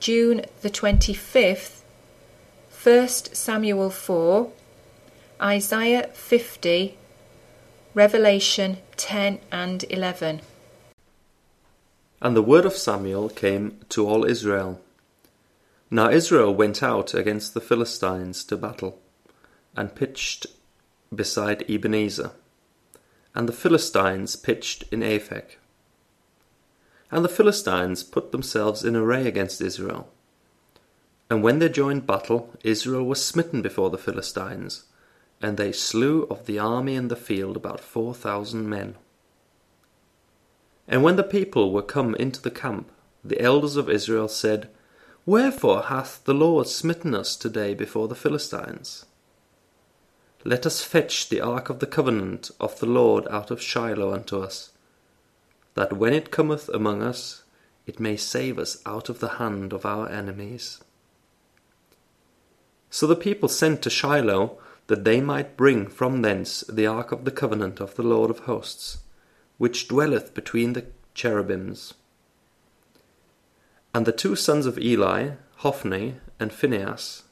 June the 25th, 1 Samuel 4, Isaiah 50, Revelation 10 and 11. And the word of Samuel came to all Israel. Now Israel went out against the Philistines to battle, and pitched beside Ebenezer, and the Philistines pitched in Aphek. And the Philistines put themselves in array against Israel. And when they joined battle, Israel was smitten before the Philistines, and they slew of the army in the field about four thousand men. And when the people were come into the camp, the elders of Israel said, Wherefore hath the Lord smitten us today before the Philistines? Let us fetch the ark of the covenant of the Lord out of Shiloh unto us, that when it cometh among us, it may save us out of the hand of our enemies. So the people sent to Shiloh, that they might bring from thence the ark of the covenant of the Lord of hosts, which dwelleth between the cherubims. And the two sons of Eli, Hophni and Phinehas,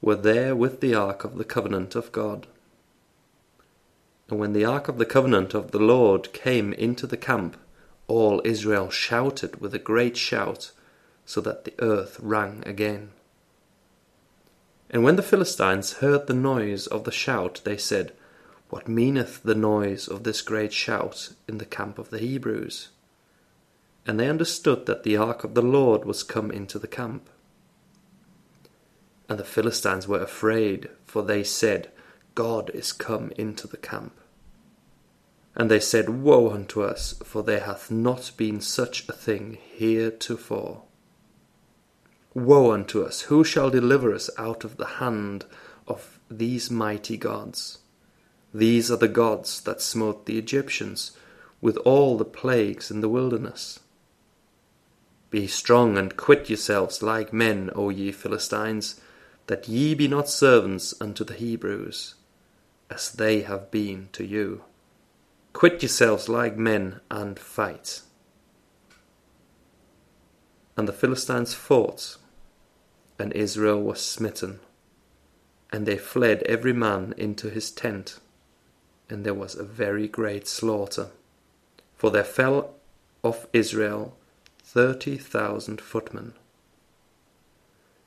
were there with the ark of the covenant of God. And when the ark of the covenant of the Lord came into the camp, all Israel shouted with a great shout, so that the earth rang again. And when the Philistines heard the noise of the shout, they said, What meaneth the noise of this great shout in the camp of the Hebrews? And they understood that the ark of the Lord was come into the camp. And the Philistines were afraid, for they said, God is come into the camp. And they said, Woe unto us, for there hath not been such a thing heretofore. Woe unto us! Who shall deliver us out of the hand of these mighty gods? These are the gods that smote the Egyptians with all the plagues in the wilderness. Be strong and quit yourselves like men, O ye Philistines, that ye be not servants unto the Hebrews, as they have been to you. Quit yourselves like men and fight. And the Philistines fought and Israel was smitten. And they fled every man into his tent, and there was a very great slaughter. For there fell of Israel thirty thousand footmen.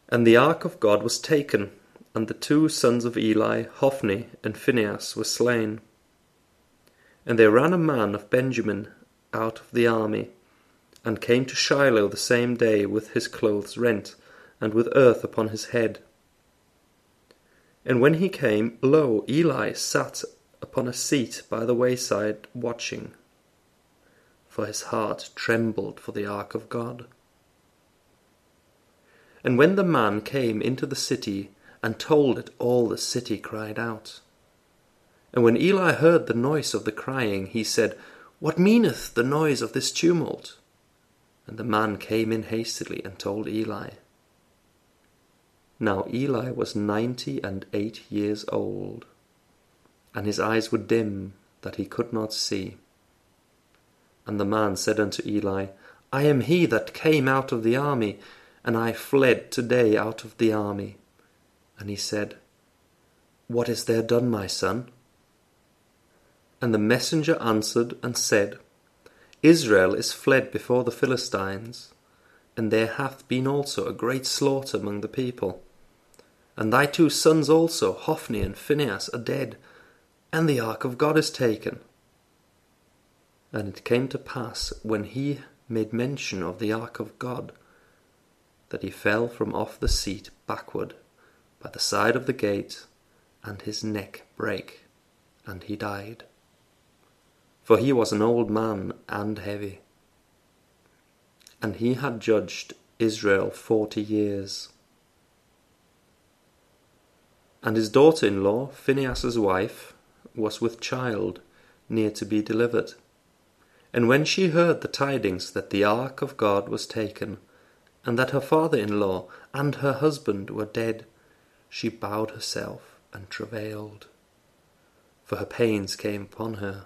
And the ark of God was taken, and the two sons of Eli, Hophni and Phinehas, were slain. And there ran a man of Benjamin out of the army, and came to Shiloh the same day with his clothes rent and with earth upon his head. And when he came, lo, Eli sat upon a seat by the wayside watching, for his heart trembled for the ark of God. And when the man came into the city and told it, all the city cried out. And when Eli heard the noise of the crying, he said, What meaneth the noise of this tumult? And the man came in hastily and told Eli. Now Eli was ninety and eight years old, and his eyes were dim, that he could not see. And the man said unto Eli, I am he that came out of the army, and I fled today out of the army. And he said, What is there done, my son? And the messenger answered and said, Israel is fled before the Philistines, and there hath been also a great slaughter among the people. And thy two sons also, Hophni and Phinehas, are dead, and the ark of God is taken. And it came to pass, when he made mention of the ark of God, that he fell from off the seat backward by the side of the gate, and his neck brake, and he died. For he was an old man and heavy. And he had judged Israel forty years. And his daughter in law, Phinehas's wife, was with child, near to be delivered. And when she heard the tidings that the ark of God was taken, and that her father in law and her husband were dead, she bowed herself and travailed, for her pains came upon her.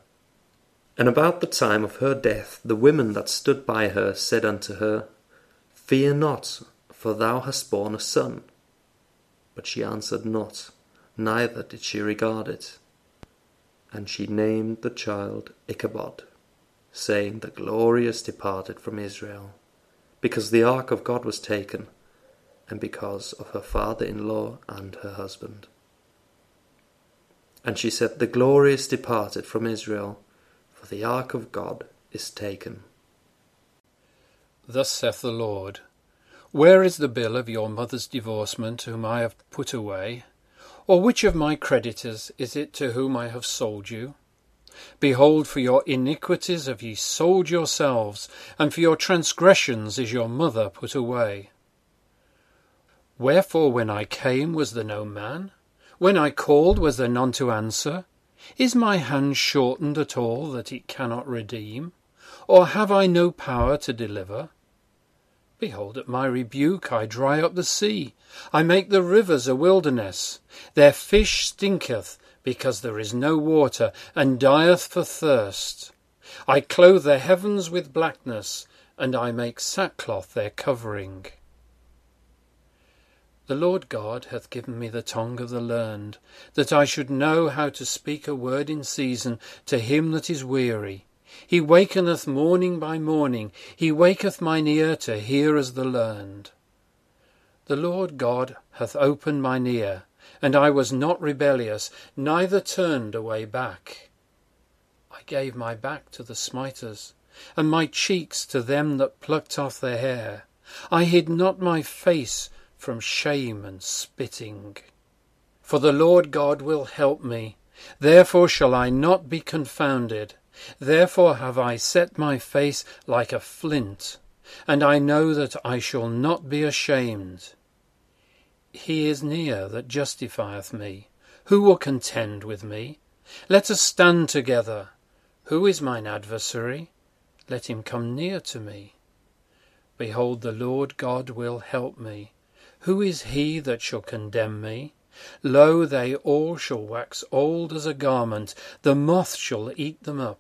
And about the time of her death, the women that stood by her said unto her, Fear not, for thou hast borne a son. But she answered not, neither did she regard it. And she named the child Ichabod, saying, The glory is departed from Israel, because the ark of God was taken, and because of her father in law and her husband. And she said, The glory is departed from Israel, for the ark of God is taken. Thus saith the Lord where is the bill of your mother's divorcement, whom I have put away? Or which of my creditors is it to whom I have sold you? Behold, for your iniquities have ye sold yourselves, and for your transgressions is your mother put away. Wherefore, when I came, was there no man? When I called, was there none to answer? Is my hand shortened at all that it cannot redeem? Or have I no power to deliver? Behold, at my rebuke I dry up the sea, I make the rivers a wilderness. Their fish stinketh, because there is no water, and dieth for thirst. I clothe the heavens with blackness, and I make sackcloth their covering. The Lord God hath given me the tongue of the learned, that I should know how to speak a word in season to him that is weary. He wakeneth morning by morning, he waketh mine ear to hear as the learned. The Lord God hath opened mine ear, and I was not rebellious, neither turned away back. I gave my back to the smiters, and my cheeks to them that plucked off their hair. I hid not my face from shame and spitting. For the Lord God will help me, therefore shall I not be confounded. Therefore have I set my face like a flint, and I know that I shall not be ashamed. He is near that justifieth me. Who will contend with me? Let us stand together. Who is mine adversary? Let him come near to me. Behold, the Lord God will help me. Who is he that shall condemn me? Lo, they all shall wax old as a garment, the moth shall eat them up.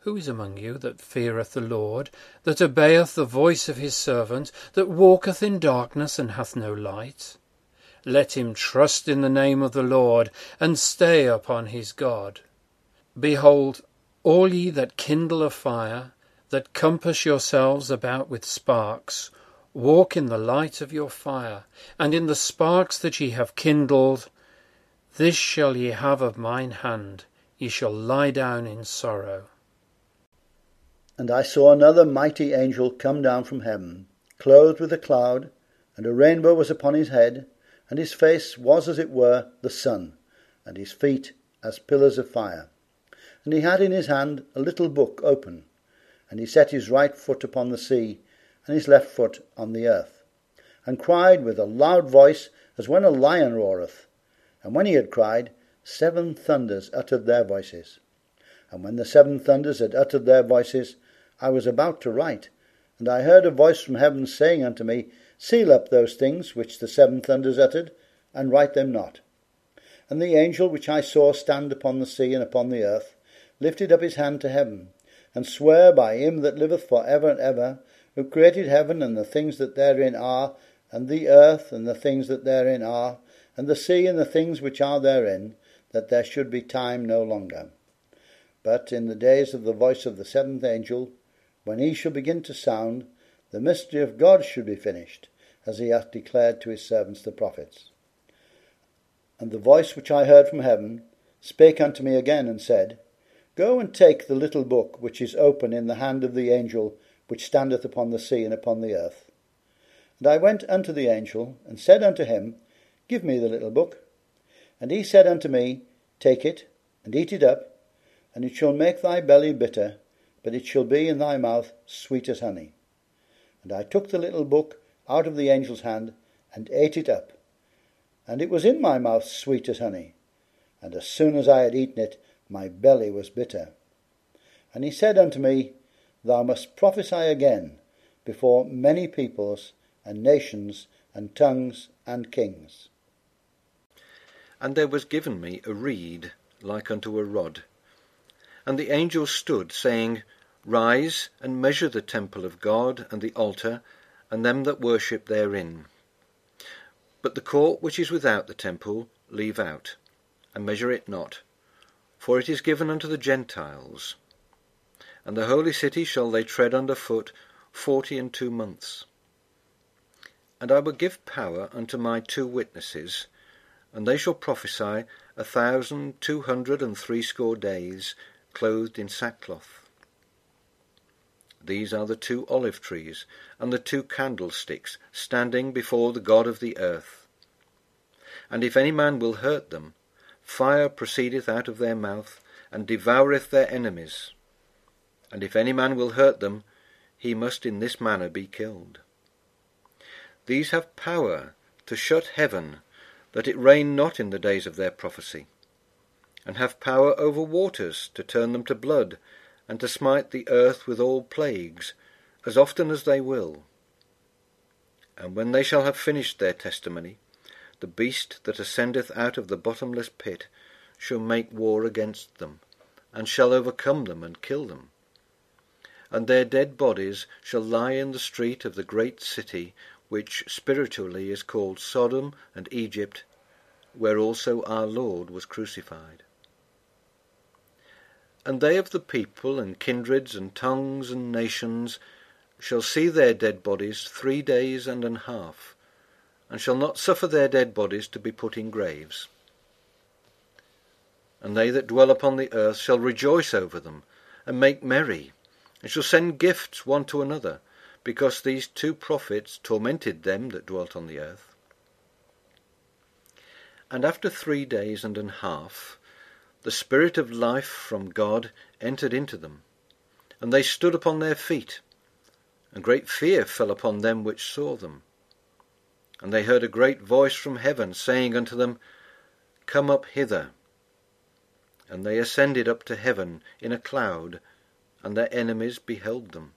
Who is among you that feareth the Lord, that obeyeth the voice of his servant, that walketh in darkness and hath no light? Let him trust in the name of the Lord, and stay upon his God. Behold, all ye that kindle a fire, that compass yourselves about with sparks, walk in the light of your fire, and in the sparks that ye have kindled. This shall ye have of mine hand, ye shall lie down in sorrow. And I saw another mighty angel come down from heaven, clothed with a cloud, and a rainbow was upon his head, and his face was as it were the sun, and his feet as pillars of fire. And he had in his hand a little book open, and he set his right foot upon the sea, and his left foot on the earth, and cried with a loud voice as when a lion roareth. And when he had cried, seven thunders uttered their voices. And when the seven thunders had uttered their voices, I was about to write, and I heard a voice from heaven saying unto me, Seal up those things which the seven thunders uttered, and write them not. And the angel which I saw stand upon the sea and upon the earth lifted up his hand to heaven, and sware by him that liveth for ever and ever, who created heaven and the things that therein are, and the earth and the things that therein are, and the sea and the things which are therein, that there should be time no longer. But in the days of the voice of the seventh angel, when he shall begin to sound, the mystery of God should be finished, as he hath declared to his servants the prophets. And the voice which I heard from heaven spake unto me again, and said, Go and take the little book which is open in the hand of the angel which standeth upon the sea and upon the earth. And I went unto the angel, and said unto him, Give me the little book. And he said unto me, Take it, and eat it up, and it shall make thy belly bitter, but it shall be in thy mouth sweet as honey. And I took the little book out of the angel's hand, and ate it up. And it was in my mouth sweet as honey. And as soon as I had eaten it, my belly was bitter. And he said unto me, Thou must prophesy again before many peoples, and nations, and tongues, and kings. And there was given me a reed like unto a rod and the angel stood, saying, Rise and measure the temple of God and the altar and them that worship therein. But the court which is without the temple leave out, and measure it not, for it is given unto the Gentiles. And the holy city shall they tread under foot forty and two months. And I will give power unto my two witnesses, and they shall prophesy a thousand two hundred and threescore days, clothed in sackcloth. These are the two olive trees and the two candlesticks standing before the God of the earth. And if any man will hurt them, fire proceedeth out of their mouth, and devoureth their enemies. And if any man will hurt them, he must in this manner be killed. These have power to shut heaven, that it rain not in the days of their prophecy, and have power over waters to turn them to blood, and to smite the earth with all plagues, as often as they will. And when they shall have finished their testimony, the beast that ascendeth out of the bottomless pit shall make war against them, and shall overcome them and kill them. And their dead bodies shall lie in the street of the great city, which spiritually is called Sodom and Egypt, where also our Lord was crucified. And they of the people and kindreds and tongues and nations shall see their dead bodies three days and an half, and shall not suffer their dead bodies to be put in graves. And they that dwell upon the earth shall rejoice over them, and make merry, and shall send gifts one to another, because these two prophets tormented them that dwelt on the earth. And after three days and an half, the Spirit of life from God entered into them, and they stood upon their feet, and great fear fell upon them which saw them. And they heard a great voice from heaven, saying unto them, Come up hither. And they ascended up to heaven in a cloud, and their enemies beheld them.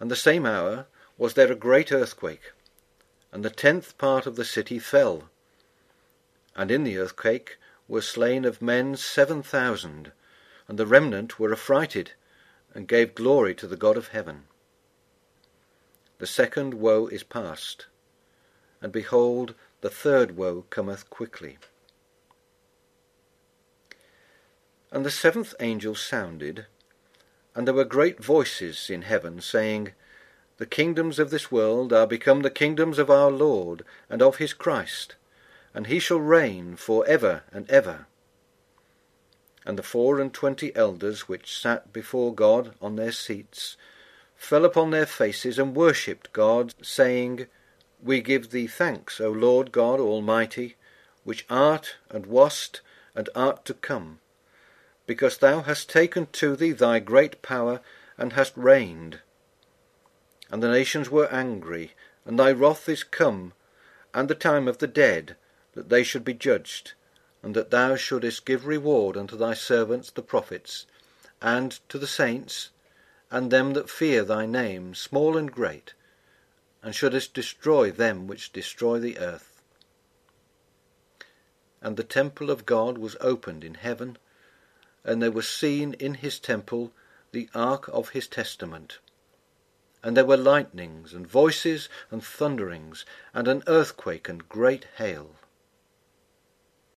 And the same hour was there a great earthquake, and the tenth part of the city fell. And in the earthquake were slain of men seven thousand, and the remnant were affrighted, and gave glory to the God of heaven. The second woe is past, and behold, the third woe cometh quickly. And the seventh angel sounded, and there were great voices in heaven, saying, The kingdoms of this world are become the kingdoms of our Lord and of his Christ and he shall reign for ever and ever. And the four and twenty elders which sat before God on their seats fell upon their faces and worshipped God, saying, We give thee thanks, O Lord God Almighty, which art and wast and art to come, because thou hast taken to thee thy great power and hast reigned. And the nations were angry, and thy wrath is come, and the time of the dead, that they should be judged, and that thou shouldest give reward unto thy servants the prophets, and to the saints, and them that fear thy name, small and great, and shouldest destroy them which destroy the earth. And the temple of God was opened in heaven, and there was seen in his temple the ark of his testament. And there were lightnings, and voices, and thunderings, and an earthquake, and great hail.